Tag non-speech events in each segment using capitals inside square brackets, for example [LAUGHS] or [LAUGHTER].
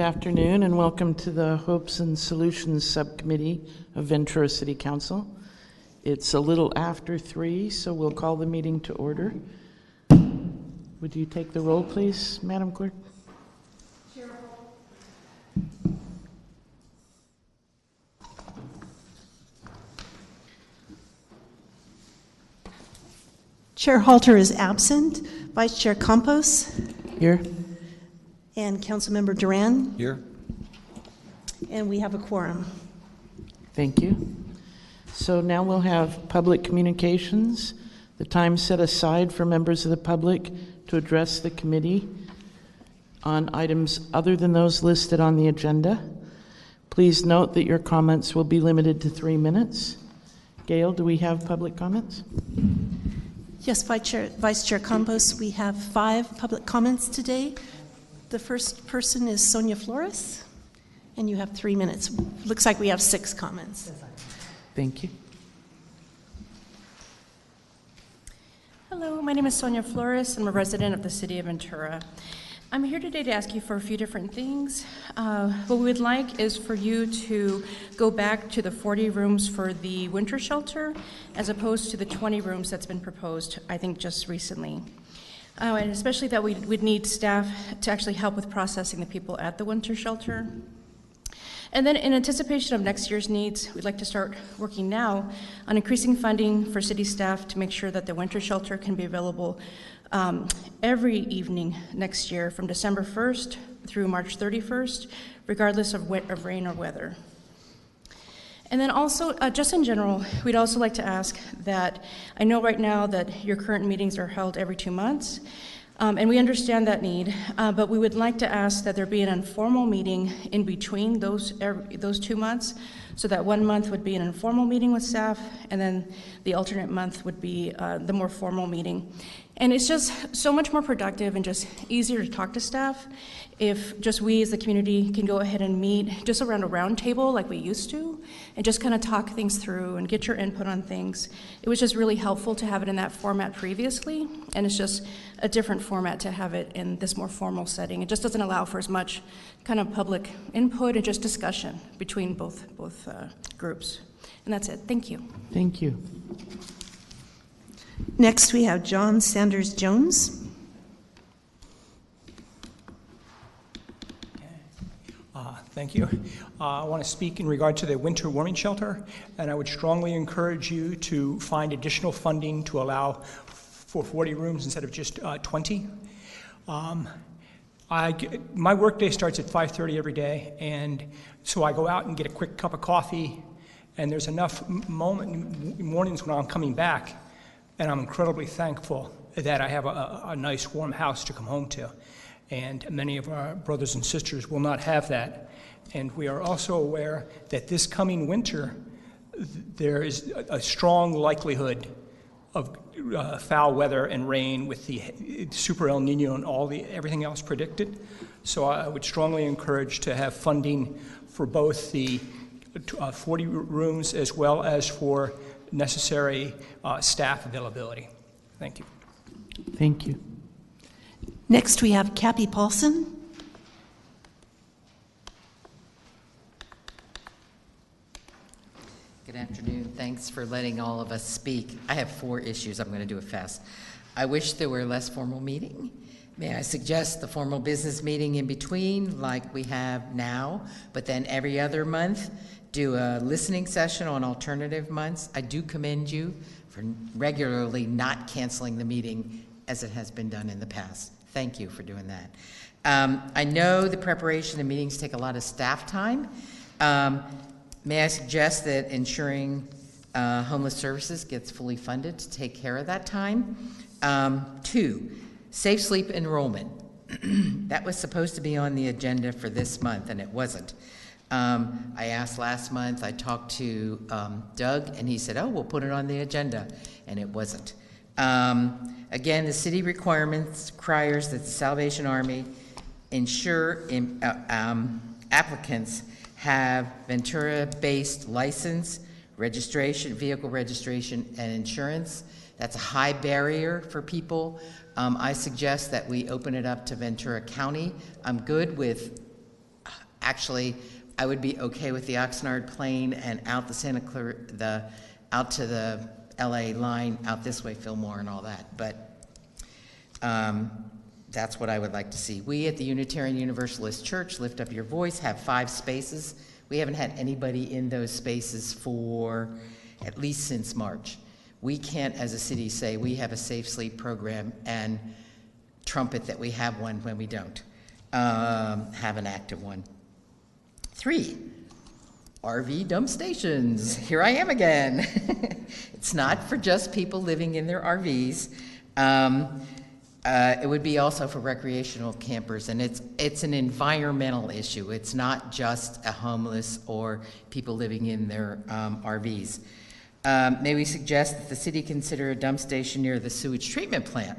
afternoon and welcome to the Hopes and Solutions Subcommittee of Ventura City Council. It's a little after three, so we'll call the meeting to order. Would you take the roll, please, Madam Clerk? Chair Halter is absent. Vice Chair Campos Here? And Councilmember Duran, Here. and we have a quorum. Thank you. So now we'll have public communications, the time set aside for members of the public to address the committee on items other than those listed on the agenda. Please note that your comments will be limited to three minutes. Gail, do we have public comments? Yes, Vice Chair, Vice Chair Campos, we have five public comments today. The first person is Sonia Flores, and you have three minutes. Looks like we have six comments. Thank you. Hello, my name is Sonia Flores. I'm a resident of the city of Ventura. I'm here today to ask you for a few different things. Uh, what we would like is for you to go back to the 40 rooms for the winter shelter as opposed to the 20 rooms that's been proposed, I think, just recently. Uh, and especially that we would need staff to actually help with processing the people at the winter shelter. And then, in anticipation of next year's needs, we'd like to start working now on increasing funding for city staff to make sure that the winter shelter can be available um, every evening next year from December 1st through March 31st, regardless of, of rain or weather. And then also, uh, just in general, we'd also like to ask that I know right now that your current meetings are held every two months, um, and we understand that need, uh, but we would like to ask that there be an informal meeting in between those, every, those two months, so that one month would be an informal meeting with staff, and then the alternate month would be uh, the more formal meeting. And it's just so much more productive and just easier to talk to staff if just we as the community can go ahead and meet just around a round table like we used to and just kind of talk things through and get your input on things. It was just really helpful to have it in that format previously, and it's just a different format to have it in this more formal setting. It just doesn't allow for as much kind of public input and just discussion between both, both uh, groups. And that's it. Thank you. Thank you. Next, we have John Sanders Jones. Uh, Thank you. Uh, I want to speak in regard to the winter warming shelter, and I would strongly encourage you to find additional funding to allow for 40 rooms instead of just uh, 20. Um, I my workday starts at 5:30 every day, and so I go out and get a quick cup of coffee, and there's enough moment, mornings when I'm coming back, and I'm incredibly thankful that I have a, a, nice warm house to come home to. And many of our brothers and sisters will not have that. And we are also aware that this coming winter, there is a, a strong likelihood of uh, foul weather and rain with the super El Nino and all the everything else predicted. So I would strongly encourage to have funding for both the uh, 40 rooms as well as for necessary uh, staff availability. Thank you. Thank you. Next, we have Cappy Paulson. Good afternoon. Thanks for letting all of us speak. I have four issues. I'm going to do it fast. I wish there were less formal meeting. May I suggest the formal business meeting in between, like we have now, but then every other month, do a listening session on alternative months? I do commend you for regularly not canceling the meeting as it has been done in the past. Thank you for doing that. Um, I know the preparation of meetings take a lot of staff time. Um, May I suggest that ensuring uh, homeless services gets fully funded to take care of that time? Um, Two, safe sleep enrollment. [CLEARS THROAT] That was supposed to be on the agenda for this month, and it wasn't. Um, I asked last month, I talked to um, Doug, and he said, oh, we'll put it on the agenda, and it wasn't. Um, Again, the city requirements requires that the Salvation Army ensure im- uh, um, applicants have Ventura-based license, registration, vehicle registration, and insurance. That's a high barrier for people. Um, I suggest that we open it up to Ventura County. I'm good with actually, I would be okay with the Oxnard Plain and out the Santa Clara, the, out to the LA line, out this way, Fillmore and all that, but um, that's what I would like to see. We at the Unitarian Universalist Church, Lift Up Your Voice, have five spaces. We haven't had anybody in those spaces for at least since March. We can't, as a city, say we have a safe sleep program and trumpet that we have one when we don't um, have an active one. Three, RV dump stations. Here I am again. [LAUGHS] it's not for just people living in their RVs. Um, uh, it would be also for recreational campers, and it's it's an environmental issue. It's not just a homeless or people living in their um, RVs. Um, may we suggest that the city consider a dump station near the sewage treatment plant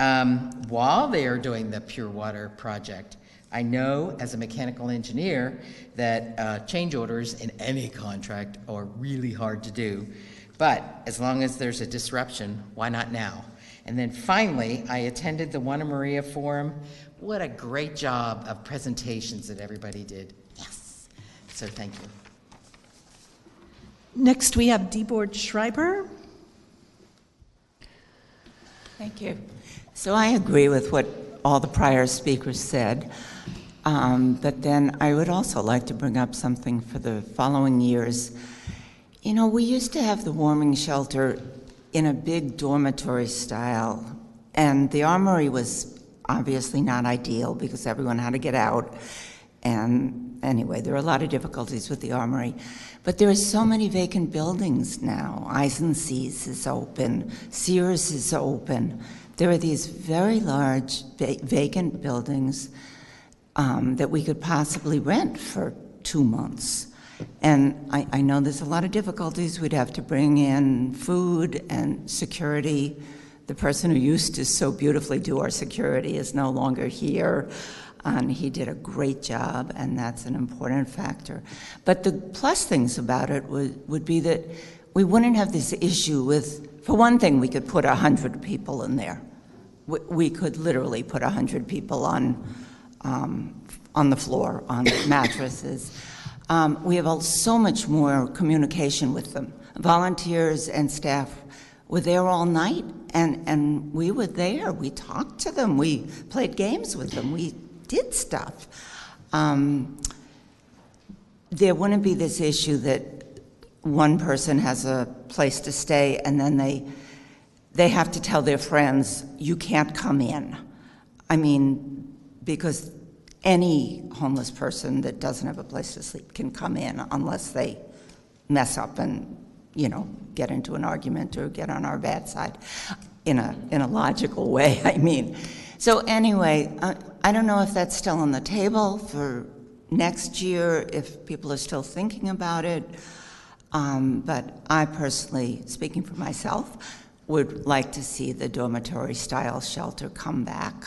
um, while they are doing the pure water project? I know as a mechanical engineer that uh, change orders in any contract are really hard to do, but as long as there's a disruption, why not now? And then finally, I attended the Juana Maria Forum. What a great job of presentations that everybody did. Yes. So thank you. Next, we have Deborah Schreiber. Thank you. So I agree with what all the prior speakers said, um, but then I would also like to bring up something for the following years. You know, we used to have the warming shelter in a big dormitory style, and the armory was obviously not ideal because everyone had to get out. And anyway, there are a lot of difficulties with the armory. But there are so many vacant buildings now. Eisensees is open, Sears is open. There are these very large va- vacant buildings um, that we could possibly rent for two months. And I, I know there's a lot of difficulties. We'd have to bring in food and security. The person who used to so beautifully do our security is no longer here. And he did a great job, and that's an important factor. But the plus things about it would, would be that we wouldn't have this issue with, for one thing, we could put 100 people in there. We, we could literally put 100 people on, um, on the floor, on mattresses. Um, we have so much more communication with them. Volunteers and staff were there all night, and, and we were there. We talked to them. We played games with them. We did stuff. Um, there wouldn't be this issue that one person has a place to stay and then they they have to tell their friends you can't come in. I mean, because any homeless person that doesn't have a place to sleep can come in unless they mess up and you know get into an argument or get on our bad side in a in a logical way. [LAUGHS] I mean, so anyway, uh, I don't know if that's still on the table for next year if people are still thinking about it. Um, but I personally, speaking for myself, would like to see the dormitory style shelter come back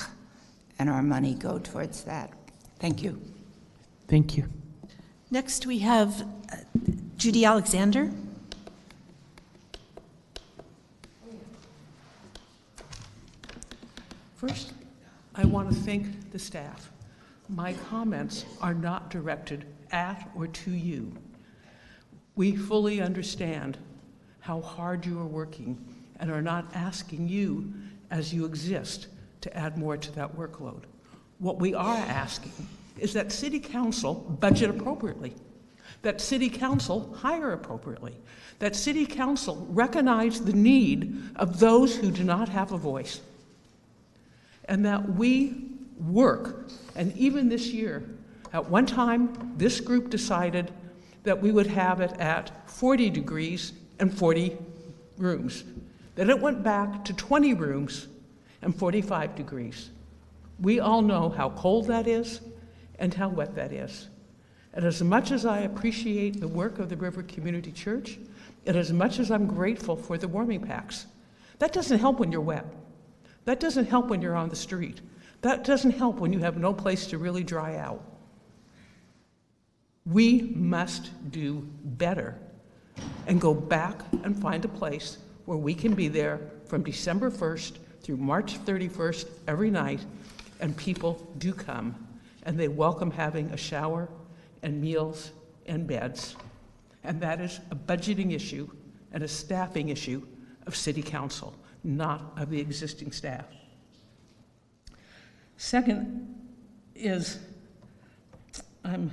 and our money go towards that. Thank you. Thank you. Next, we have uh, Judy Alexander. First, I want to thank the staff. My comments are not directed at or to you. We fully understand how hard you are working and are not asking you, as you exist, to add more to that workload. What we are asking is that City Council budget appropriately, that City Council hire appropriately, that City Council recognize the need of those who do not have a voice and that we work. And even this year, at one time, this group decided that we would have it at 40 degrees and 40 rooms. Then it went back to 20 rooms and 45 degrees. We all know how cold that is and how wet that is. And as much as I appreciate the work of the River Community Church, and as much as I'm grateful for the warming packs, that doesn't help when you're wet. That doesn't help when you're on the street. That doesn't help when you have no place to really dry out. We must do better and go back and find a place where we can be there from December 1st through March 31st every night, and people do come and they welcome having a shower and meals and beds. And that is a budgeting issue and a staffing issue of City Council, not of the existing staff. Second is, I'm,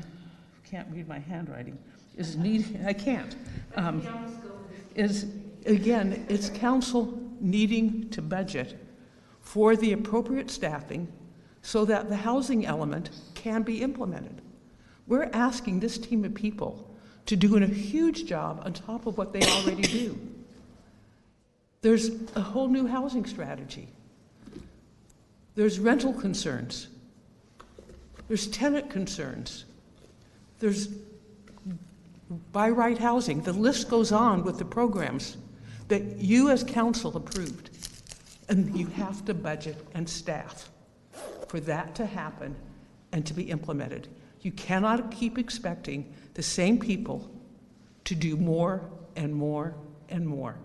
can't read my handwriting, is need, I can't. Um, Is, again, it's council needing to budget for the appropriate staffing so that the housing element can be implemented. We're asking this team of people to do a huge job on top of what they already do. There's a whole new housing strategy. There's rental concerns. There's tenant concerns. There's by right housing. The list goes on with the programs that you as council approved. And you have to budget and staff for that to happen and to be implemented. You cannot keep expecting the same people to do more and more and more.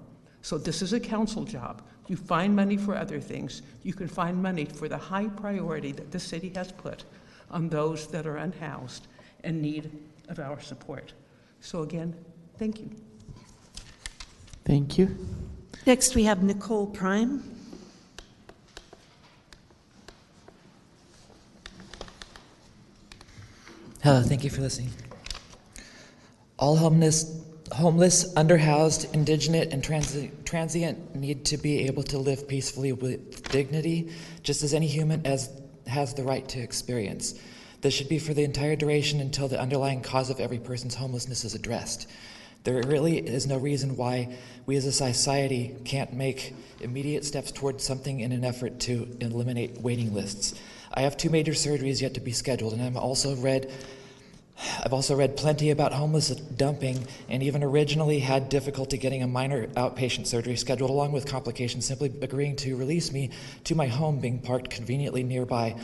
So this is a council job. You find money for other things. You can find money for the high priority that the city has put on those that are unhoused and need of our support. So again, thank you. Thank you. Next, we have Nicole Prime. Hello, thank you for listening. All homeless, homeless, underhoused, indigent, and transi- transient need to be able to live peacefully with dignity, just as any human as has the right to experience. This should be for the entire duration until the underlying cause of every person's homelessness is addressed. There really is no reason why we as a society can't make immediate steps towards something in an effort to eliminate waiting lists. I have two major surgeries yet to be scheduled, and I'm also read I've also read plenty about homeless dumping and even originally had difficulty getting a minor outpatient surgery scheduled, along with complications simply agreeing to release me to my home being parked conveniently nearby.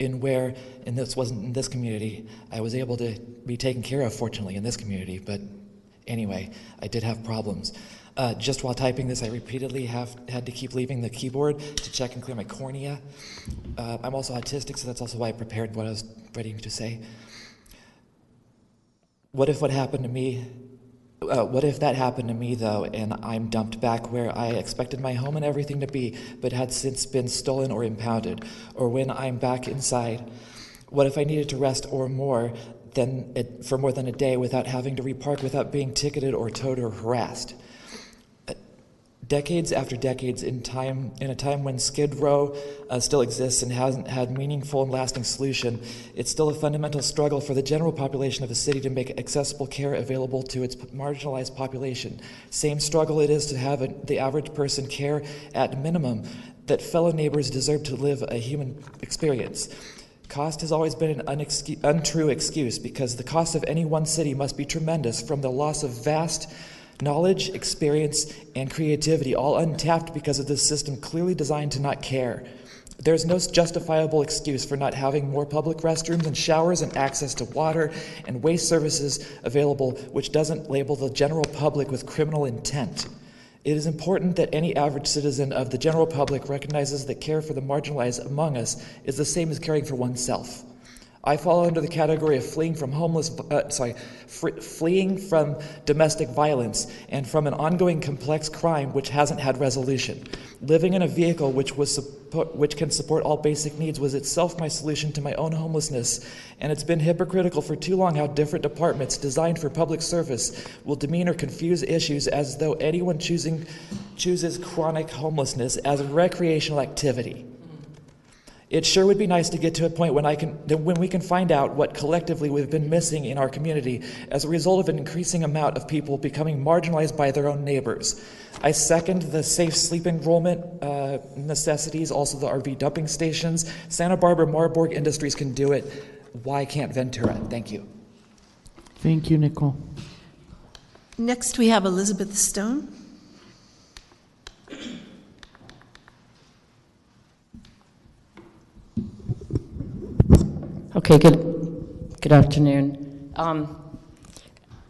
In where, and this wasn't in this community, I was able to be taken care of, fortunately, in this community, but anyway, I did have problems. Uh, just while typing this, I repeatedly have had to keep leaving the keyboard to check and clear my cornea. Uh, I'm also autistic, so that's also why I prepared what I was ready to say. What if what happened to me? Uh, what if that happened to me, though, and I'm dumped back where I expected my home and everything to be, but had since been stolen or impounded? Or when I'm back inside? What if I needed to rest or more than it, for more than a day without having to repark, without being ticketed or towed or harassed? decades after decades in time in a time when skid row uh, still exists and hasn't had meaningful and lasting solution it's still a fundamental struggle for the general population of a city to make accessible care available to its marginalized population same struggle it is to have a, the average person care at minimum that fellow neighbors deserve to live a human experience Cost has always been an unexcu- untrue excuse because the cost of any one city must be tremendous from the loss of vast Knowledge, experience, and creativity, all untapped because of this system clearly designed to not care. There's no justifiable excuse for not having more public restrooms and showers and access to water and waste services available, which doesn't label the general public with criminal intent. It is important that any average citizen of the general public recognizes that care for the marginalized among us is the same as caring for oneself. I fall under the category of fleeing from homeless, uh, sorry, fleeing from domestic violence and from an ongoing complex crime which hasn't had resolution. Living in a vehicle which was support, which can support all basic needs was itself my solution to my own homelessness, and it's been hypocritical for too long how different departments designed for public service will demean or confuse issues as though anyone choosing chooses chronic homelessness as a recreational activity. It sure would be nice to get to a point when, I can, when we can find out what collectively we've been missing in our community as a result of an increasing amount of people becoming marginalized by their own neighbors. I second the safe sleep enrollment uh, necessities, also the RV dumping stations. Santa Barbara MarBorg Industries can do it. Why can't Ventura? Thank you. Thank you, Nicole. Next, we have Elizabeth Stone. Okay, good, good afternoon. Um,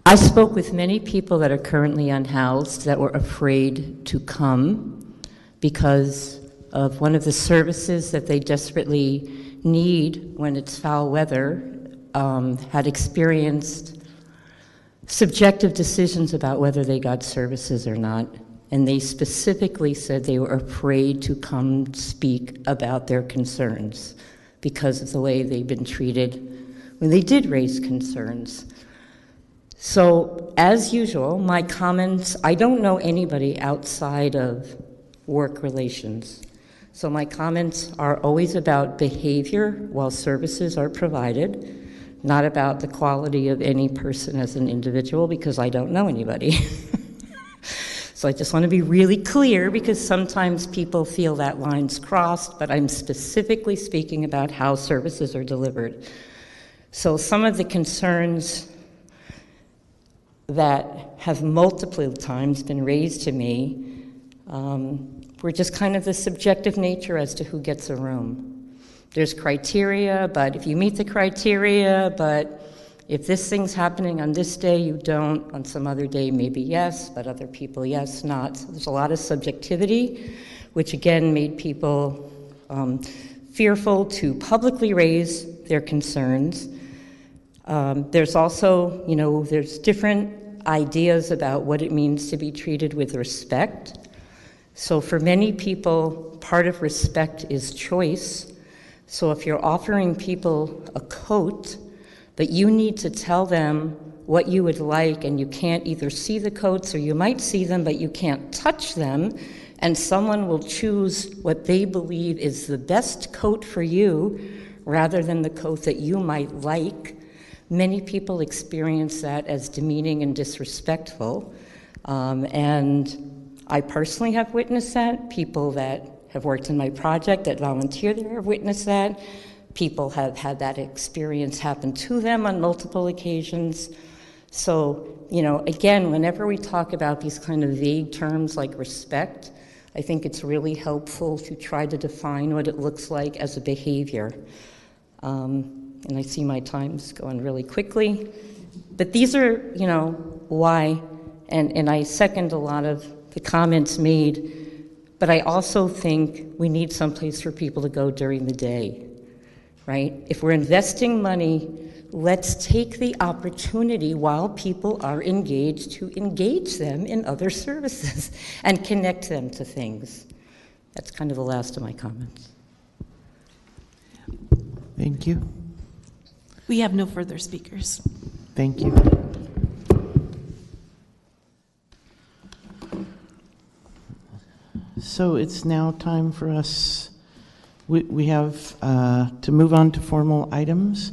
I spoke with many people that are currently unhoused that were afraid to come because of one of the services that they desperately need when it's foul weather um, had experienced subjective decisions about whether they got services or not. And they specifically said they were afraid to come speak about their concerns because of the way they've been treated when they did raise concerns. So, as usual, my comments I don't know anybody outside of work relations. So, my comments are always about behavior while services are provided not about the quality of any person as an individual because I don't know anybody. [LAUGHS] so I just want to be really clear because sometimes people feel that line's crossed, but I'm specifically speaking about how services are delivered. So some of the concerns that have multiple times been raised to me um, were just kind of the subjective nature as to who gets a room. There's criteria, but if you meet the criteria, but if this thing's happening on this day, you don't, on some other day, maybe yes, but other people, yes, not. So there's a lot of subjectivity, which again made people um, fearful to publicly raise their concerns. Um, there's also, you know, there's different ideas about what it means to be treated with respect. So for many people, part of respect is choice. So if you're offering people a coat, but you need to tell them what you would like, and you can't either see the coats or you might see them, but you can't touch them, and someone will choose what they believe is the best coat for you rather than the coat that you might like. Many people experience that as demeaning and disrespectful. Um, and I personally have witnessed that. People that have worked in my project that volunteer there have witnessed that. People have had that experience happen to them on multiple occasions. So, you know, again, whenever we talk about these kind of vague terms like respect, I think it's really helpful to try to define what it looks like as a behavior. Um, and I see my time's going really quickly. But these are, you know, why, and, and I second a lot of the comments made but I also think we need someplace for people to go during the day, right? If we're investing money, let's take the opportunity while people are engaged to engage them in other services [LAUGHS] and connect them to things. That's kind of the last of my comments. Thank you. We have no further speakers. Thank you. So it's now time for us, we, we have uh, to move on to formal items.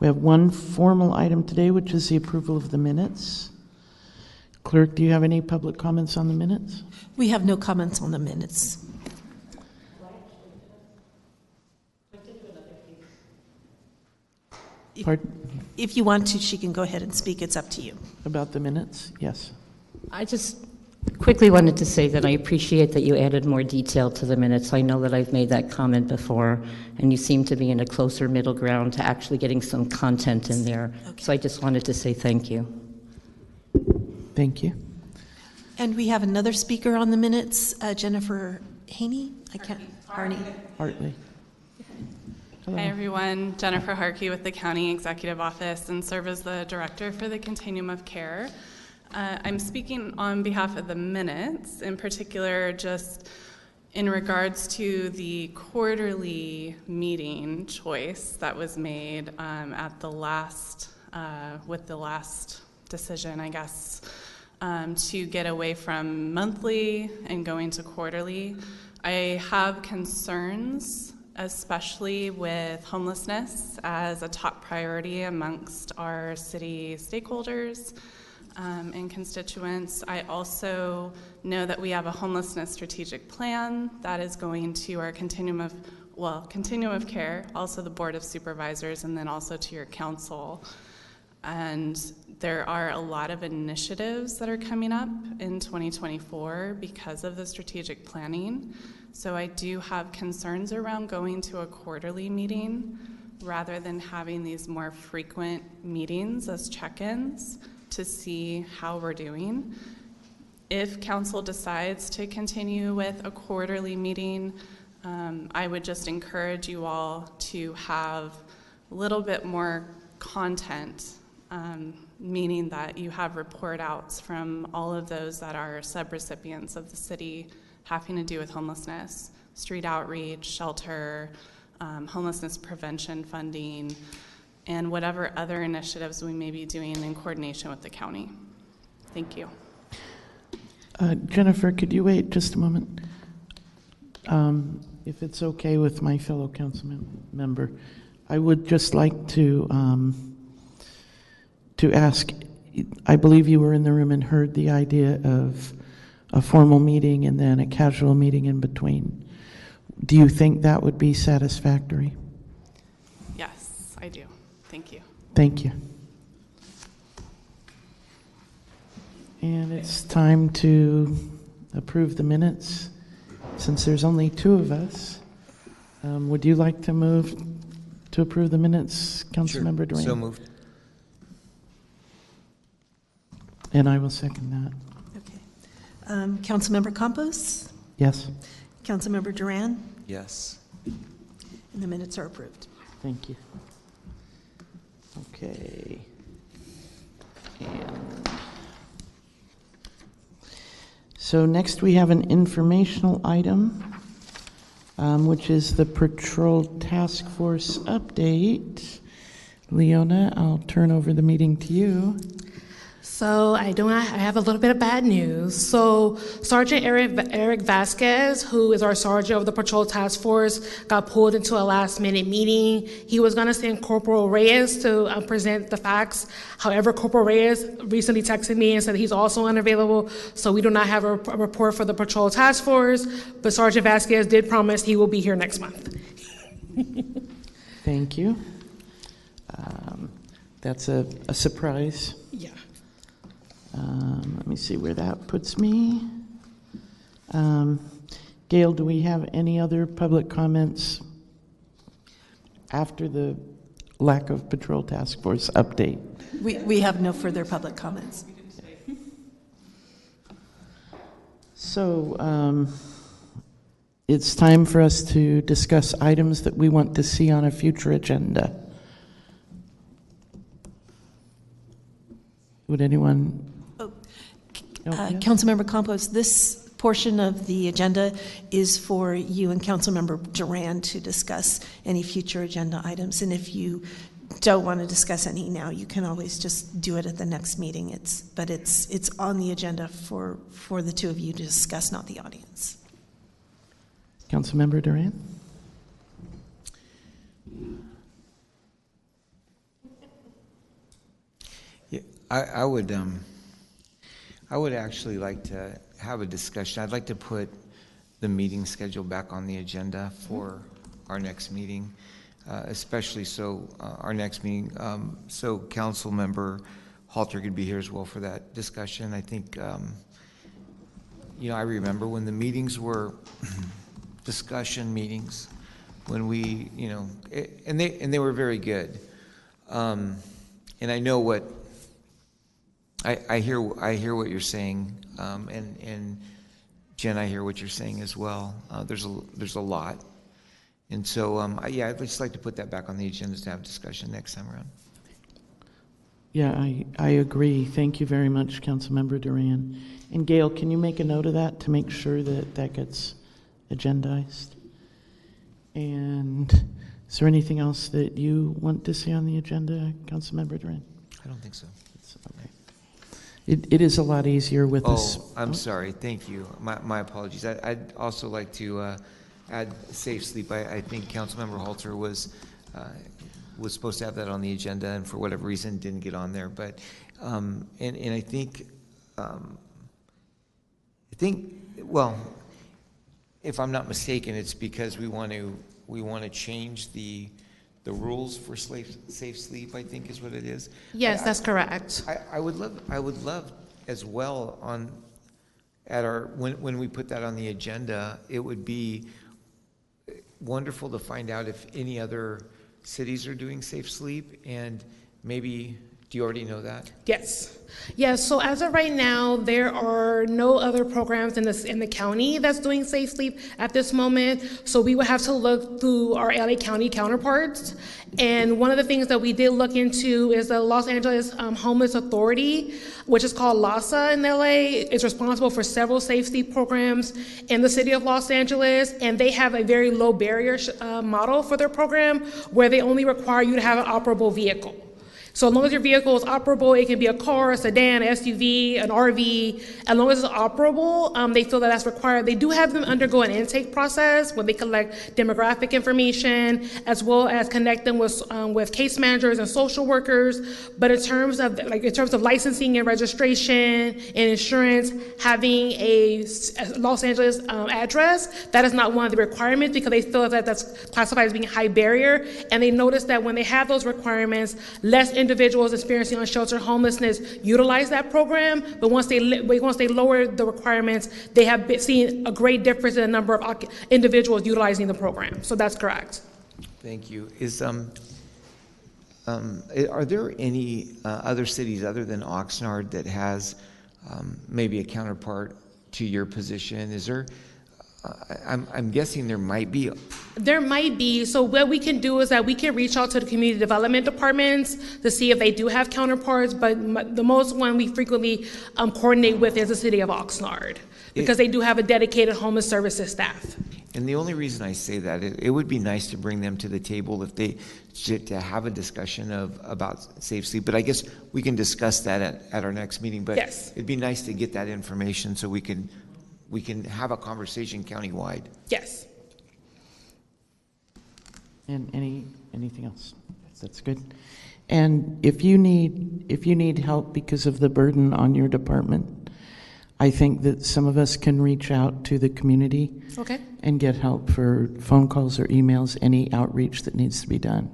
We have one formal item today, which is the approval of the minutes. Clerk, do you have any public comments on the minutes? We have no comments on the minutes. If- Pardon? If you want to, she can go ahead and speak. It's up to you. About the minutes? Yes. I just quickly wanted to say that I appreciate that you added more detail to the minutes. I know that I've made that comment before, and you seem to be in a closer middle ground to actually getting some content in there. Okay. So I just wanted to say thank you. Thank you. And we have another speaker on the minutes, uh, Jennifer Haney. I can't. Harney. Hartley. Hi, everyone. Jennifer Harkey with the County Executive Office and serve as the Director for the Continuum of Care. Uh, I'm speaking on behalf of the minutes, in particular, just in regards to the quarterly meeting choice that was made um, at the last, uh, with the last decision, I guess, um, to get away from monthly and going to quarterly. I have concerns, especially with homelessness as a top priority amongst our city stakeholders um, and constituents. I also know that we have a homelessness strategic plan that is going to our continuum of well, continuum of care, also the board of supervisors, and then also to your council. And there are a lot of initiatives that are coming up in 2024 because of the strategic planning. So I do have concerns around going to a quarterly meeting rather than having these more frequent meetings as check ins to see how we're doing. If council decides to continue with a quarterly meeting, Um, I would just encourage you all to have a little bit more content, um, meaning that you have report outs from all of those that are subrecipients of the city having to do with homelessness, street outreach, shelter, um, homelessness prevention funding, and whatever other initiatives we may be doing in coordination with the county. Thank you. Uh, Jennifer, could you wait just a moment? Um, If it's okay with my fellow council mem- member, I would just like to, um, to ask, I believe you were in the room and heard the idea of a formal meeting and then a casual meeting in between. Do you think that would be satisfactory? Yes, I do. Thank you. And it's time to approve the minutes. Since there's only two of us, um, would you like to move to approve the minutes, Councilmember Duran? So moved. And I will second that. Okay. Um, Councilmember Campos, Yes, Councilmember Duran, Yes. and the minutes are approved. thank you. Okay. And So next we have an informational item, um, which is the Patrol Task Force update. Leona, I'll turn over the meeting to you. So I do. I have a little bit of bad news. So Sergeant Eric, Eric Vasquez, who is our sergeant of the patrol task force, got pulled into a last-minute meeting. He was going to send Corporal Reyes to uh, present the facts. However, Corporal Reyes recently texted me and said he's also unavailable. So we do not have a, a report for the patrol task force. But Sergeant Vasquez did promise he will be here next month. Thank you. Um, That's a, a surprise. Um, Let me see where that puts me. Um, Gail, do we have any other public comments after the lack of patrol task force update? We, we have no further public comments. So um, it's time for us to discuss items that we want to see on a future agenda. Would anyone? Oh, No, Uh, yes? Councilmember Campos, this portion of the agenda is for you and Councilmember Duran to discuss any future agenda items. And if you don't want to discuss any now, you can always just do it at the next meeting. It's, but it's, it's on the agenda for, for the two of you to discuss, not the audience. Councilmember Duran? Yeah, I, I would, um, I would actually like to have a discussion. I'd like to put the meeting schedule back on the agenda for our next meeting, uh, especially so, uh, our next meeting, um, so council member Halter could be here as well for that discussion. I think, um, you know, I remember when the meetings were [CLEARS THROAT] discussion meetings, when we, you know, eh, and they, and they were very good. Um, And I know what, I, I hear, I hear what you're saying, um, and, and Jen, I hear what you're saying as well. Uh, there's a, there's a lot. And so, um, I- yeah, I'd just like to put that back on the agenda to have a discussion next time around. Yeah, I, I agree. Thank you very much, Councilmember Duran. And Gail, can you make a note of that to make sure that that gets agendized? And is there anything else that you want to see on the agenda, Councilmember Duran? I don't think so. It, it is a lot easier with this. Oh, I'm sorry, thank you. My, my apologies. I, I'd also like to, uh, add safe sleep. I, I think Councilmember Halter was, uh, was supposed to have that on the agenda and for whatever reason didn't get on there. But, um, and, and I think, um, I think, well, if I'm not mistaken, it's because we want to, we want to change the, the rules for safe, safe sleep, I think is what it is. Yes, I- that's correct. I, I would love, I would love as well on, at our, when, when we put that on the agenda, it would be wonderful to find out if any other cities are doing safe sleep and maybe Do you already know that? Yes. Yes, so as of right now, there are no other programs in this, in the county that's doing Safe Sleep at this moment. So we would have to look through our LA County counterparts. And one of the things that we did look into is the Los Angeles um, Homeless Authority, which is called LAHSA in LA, is responsible for several safe sleep programs in the city of Los Angeles. And they have a very low barrier uh, model for their program where they only require you to have an operable vehicle. So as long as your vehicle is operable, it can be a car, a sedan, an SUV, an RV. As long as it's operable, um, they feel that that's required. They do have them undergo an intake process where they collect demographic information as well as connect them with um, with case managers and social workers. But in terms of like in terms of licensing and registration and insurance, having a Los Angeles um, address that is not one of the requirements because they feel that that's classified as being high barrier. And they notice that when they have those requirements, less individuals experiencing unsheltered homelessness utilize that program. But once they once they lower the requirements, they have seen a great difference in the number of individuals utilizing the program. So that's correct. Thank you. Is, um, um, are there any uh, other cities other than Oxnard that has um, maybe a counterpart to your position? Is there, I- I'm, I'm guessing there might be, There might be. So what we can do is that we can reach out to the community development departments to see if they do have counterparts. But m- the most one we frequently um, coordinate with is the city of Oxnard because they do have a dedicated homeless services staff. and the only reason I say that, it, it would be nice to bring them to the table if they, to to have a discussion of, about safe sleep. But I guess we can discuss that at, at our next meeting. But Yes. it'd be nice to get that information so we can, we can have a conversation countywide. Yes. And any, anything else? That's good. And if you need, if you need help because of the burden on your department, I think that some of us can reach out to the community Okay. and get help for phone calls or emails, any outreach that needs to be done.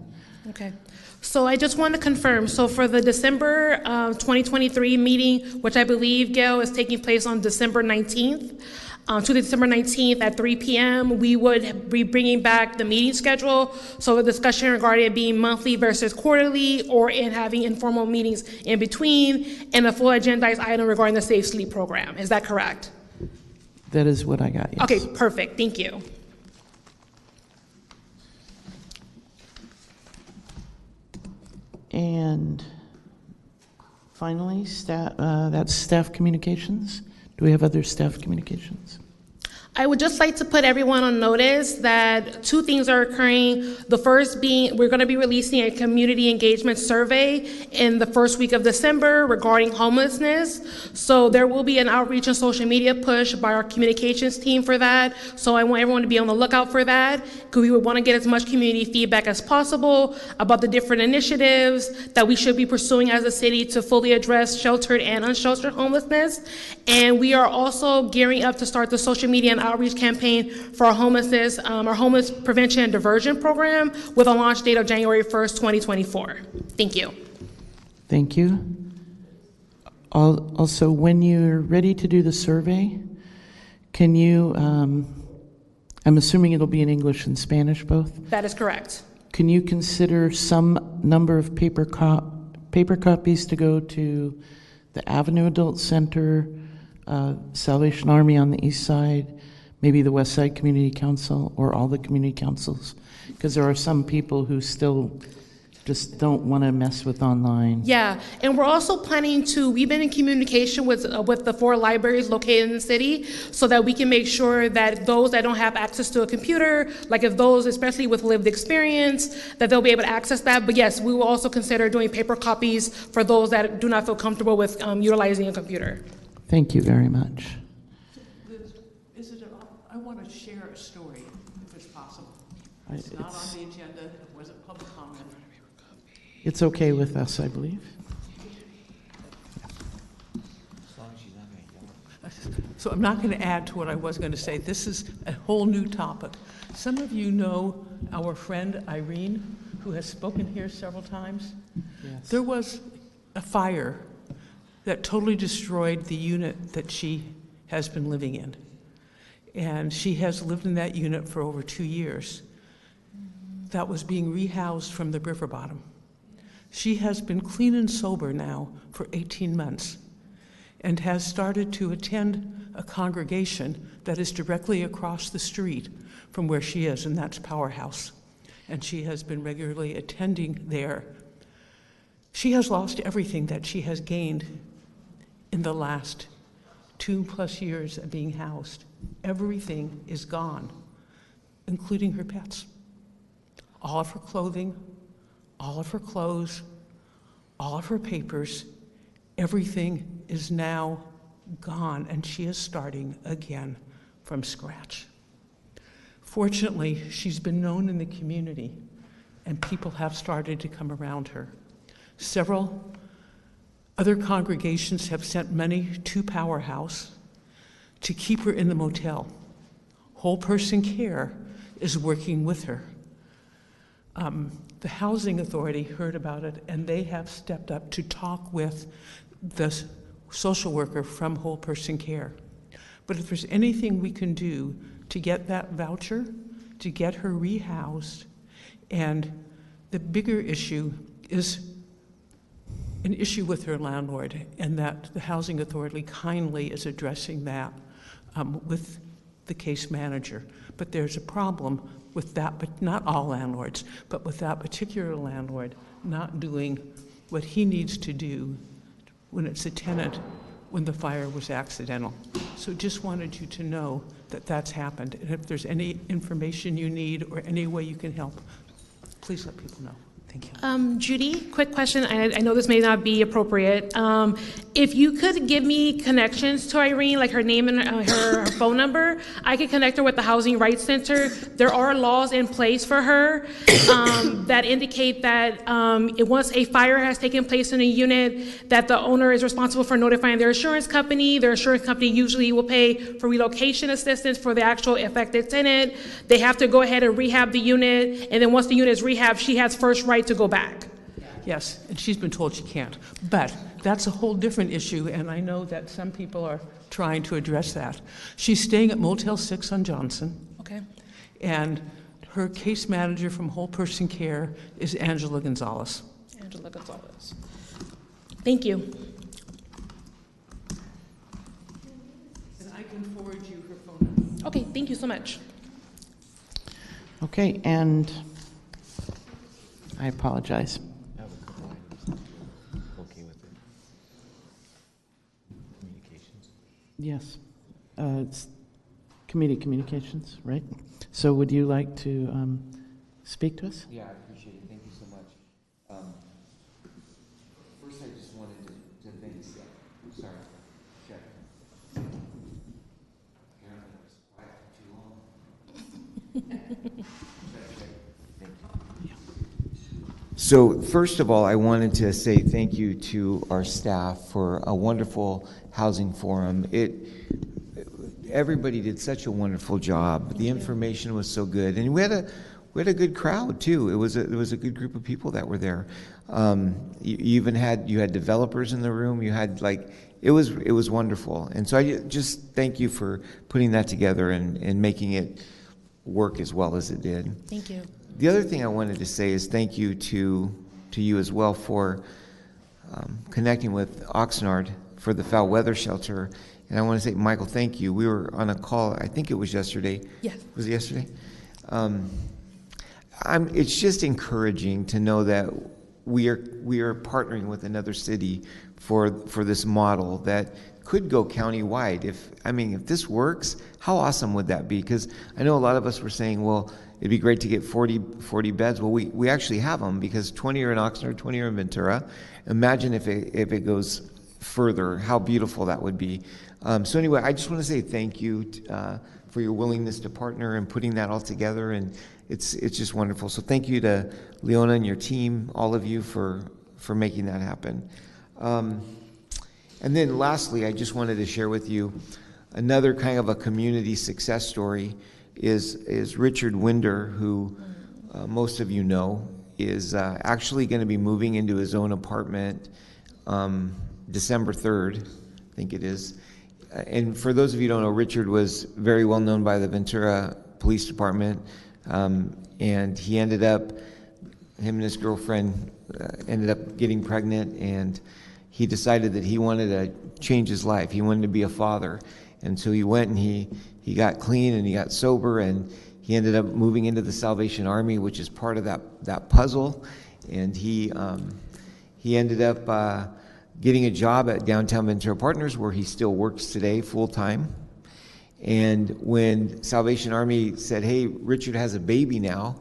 So I just want to confirm, so for the December uh, 2023 meeting, which I believe, Gail, is taking place on December 19th, uh, to December 19th at 3 PM, we would be bringing back the meeting schedule. So the discussion regarding it being monthly versus quarterly, or in having informal meetings in between, and a full agendized item regarding the Safe Sleep Program. Is that correct? That is what I got, yes. Okay, perfect. Thank you. And finally, staff, uh, that's staff communications. Do we have other staff communications? I would just like to put everyone on notice that two things are occurring. The first being, we're going to be releasing a community engagement survey in the first week of December regarding homelessness. So there will be an outreach and social media push by our communications team for that. So I want everyone to be on the lookout for that because we would want to get as much community feedback as possible about the different initiatives that we should be pursuing as a city to fully address sheltered and unsheltered homelessness. And we are also gearing up to start the social media and outreach campaign for our homelessness, um, our homeless prevention and diversion program with a launch date of January 1st, 2024. Thank you. Thank you. Al- Also, when you're ready to do the survey, can you, um, I'm assuming it'll be in English and Spanish both? That is correct. Can you consider some number of paper cop, paper copies to go to the Avenue Adult Center, uh, Salvation Army on the east side, maybe the West Side Community Council, or all the community councils? Because there are some people who still just don't want to mess with online. Yeah, and we're also planning to, we've been in communication with, uh, with the four libraries located in the city so that we can make sure that those that don't have access to a computer, like if those, especially with lived experience, that they'll be able to access that. But yes, we will also consider doing paper copies for those that do not feel comfortable with um, utilizing a computer. Thank you very much. Liz, Is it, a- I want to share a story, if it's possible. I- It's not on the agenda, it wasn't public comment. It's okay with us, I believe. So I'm not going to add to what I was going to say. This is a whole new topic. Some of you know our friend Irene, who has spoken here several times. Yes. There was a fire that totally destroyed the unit that she has been living in. And she has lived in that unit for over two years. That was being rehoused from the river bottom. She has been clean and sober now for 18 months and has started to attend a congregation that is directly across the street from where she is, and that's Powerhouse. And she has been regularly attending there. She has lost everything that she has gained in the last two plus years of being housed. Everything is gone, including her pets. All of her clothing, all of her clothes, all of her papers, everything is now gone, and she is starting again from scratch. Fortunately, she's been known in the community, and people have started to come around her. Several other congregations have sent money to Powerhouse to keep her in the motel. Whole person care is working with her. Um, the Housing Authority heard about it and they have stepped up to talk with the social worker from Whole Person Care. But if there's anything we can do to get that voucher, to get her rehoused, and the bigger issue is an issue with her landlord, and that the Housing Authority kindly is addressing that um, with the case manager. But there's a problem with that, but not all landlords, but with that particular landlord not doing what he needs to do when it's a tenant when the fire was accidental. So just wanted you to know that that's happened. And if there's any information you need or any way you can help, please let people know. Thank you. Um, Judy, quick question. I, I know this may not be appropriate. Um, if you could give me connections to Irene, like her name and uh, her, her [LAUGHS] phone number, I could connect her with the Housing Rights Center. There are laws in place for her um, that indicate that um, it, once a fire has taken place in a unit, that the owner is responsible for notifying their insurance company. Their insurance company usually will pay for relocation assistance for the actual affected tenant. They have to go ahead and rehab the unit, and then once the unit is rehabbed, she has first right to go back. Yes, and she's been told she can't. But that's a whole different issue, and I know that some people are trying to address that. She's staying at Motel 6 on Johnson, Okay. and her case manager from Whole Person Care is Angela Gonzalez. Angela Gonzalez. Thank you. And I can forward you her phone number. Okay, thank you so much. Okay, and I apologize. Okay with it. Communications? Yes. Uh, it's Committee Communications, right? So would you like to um, speak to us? Yeah, I appreciate it. Thank you so much. Um, First, I just wanted to, to thank Steph. Sorry, check. Apparently I was quiet for too long. [LAUGHS] Check, check. Thank you. So first of all, I wanted to say thank you to our staff for a wonderful housing forum. It, everybody did such a wonderful job. The information was so good, and we had a we had a good crowd too. It was a, it was a good group of people that were there. Um, you, you even had you had developers in the room. You had like it was it was wonderful, and so I just thank you for putting that together and, and making it work as well as it did. Thank you. The other thing I wanted to say is thank you to to you as well for um, connecting with Oxnard for the foul weather shelter. And I want to say, Michael, thank you. We were on a call. I think it was yesterday. Yes. Was it yesterday? Um, I'm, it's just encouraging to know that we are we are partnering with another city for for this model that could go countywide. If I mean, if this works, how awesome would that be? Because I know a lot of us were saying, well, it'd be great to get 40, 40 beds. Well, we, we actually have them because 20 are in Oxnard, 20 are in Ventura. Imagine if it if it goes further, how beautiful that would be. Um, so anyway, I just want to say thank you t- uh, for your willingness to partner and putting that all together, and it's it's just wonderful. So thank you to Leona and your team, all of you for for making that happen. Um, and then lastly, I just wanted to share with you another kind of a community success story is is Richard Winder, who uh, most of you know is uh, actually going to be moving into his own apartment um, December 3rd, I think it is. Uh, And for those of you who don't know, Richard was very well known by the Ventura Police Department, um, and he ended up him and his girlfriend uh, ended up getting pregnant, and he decided that he wanted to change his life. He wanted to be a father, and so he went and he he got clean and he got sober, and he ended up moving into the Salvation Army, which is part of that that puzzle, and he um, he ended up uh, getting a job at Downtown Ventura Partners, where he still works today full time. And when Salvation Army said, "Hey, Richard has a baby now,"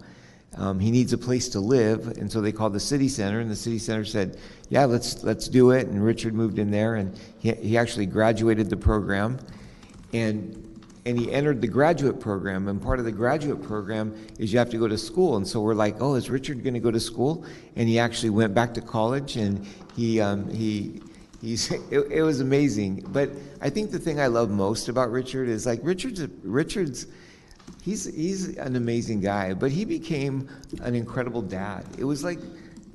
Um, he needs a place to live, and so they called the city center, and the city center said, "Yeah, let's let's do it." And Richard moved in there, and he, he actually graduated the program, and and he entered the graduate program. And part of the graduate program is you have to go to school. And so we're like, "Oh, is Richard going to go to school?" And he actually went back to college, and he um, he. He's, [LAUGHS] it, it was amazing, but I think the thing I love most about Richard is like Richard's Richard's he's he's an amazing guy, but he became an incredible dad. It was like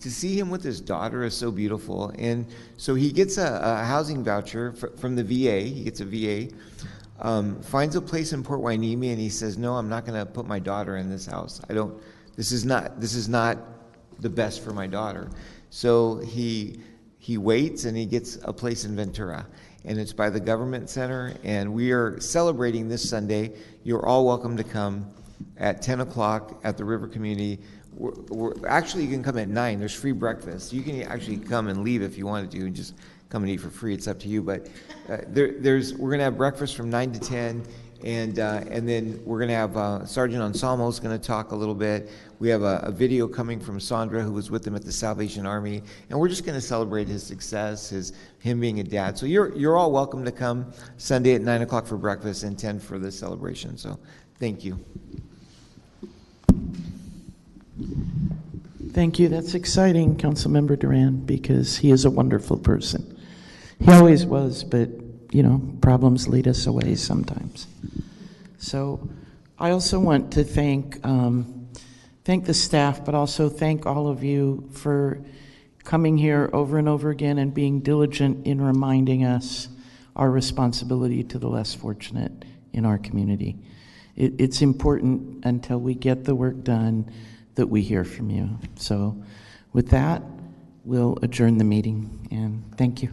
to see him with his daughter is so beautiful, and so he gets a, a housing voucher fr- from the VA. He gets a VA, um, finds a place in Port Hueneme, and he says, "No, I'm not going to put my daughter in this house. I don't. This is not. This is not the best for my daughter." So he he waits and he gets a place in Ventura and it's by the Government Center. And we are celebrating this Sunday. You're all welcome to come at 10 o'clock at the River Community. We're, we're, actually, you can come at 9. There's free breakfast. You can actually come and leave if you wanted to and just come and eat for free. It's up to you. But uh, there, there's, we're going to have breakfast from 9 to 10. And, uh, and then we're going to have uh, Sergeant Anselmo is going to talk a little bit. We have a, a, video coming from Sandra, who was with him at the Salvation Army, and we're just going to celebrate his success, his him being a dad. So you're you're all welcome to come Sunday at nine o'clock for breakfast and ten for the celebration. So thank you. Thank you. That's exciting, Councilmember Duran, because he is a wonderful person. He always was, but you know, problems lead us away sometimes. So I also want to thank, um, thank the staff, but also thank all of you for coming here over and over again and being diligent in reminding us our responsibility to the less fortunate in our community. It, it's important until we get the work done that we hear from you. So, with that, we'll adjourn the meeting and thank you.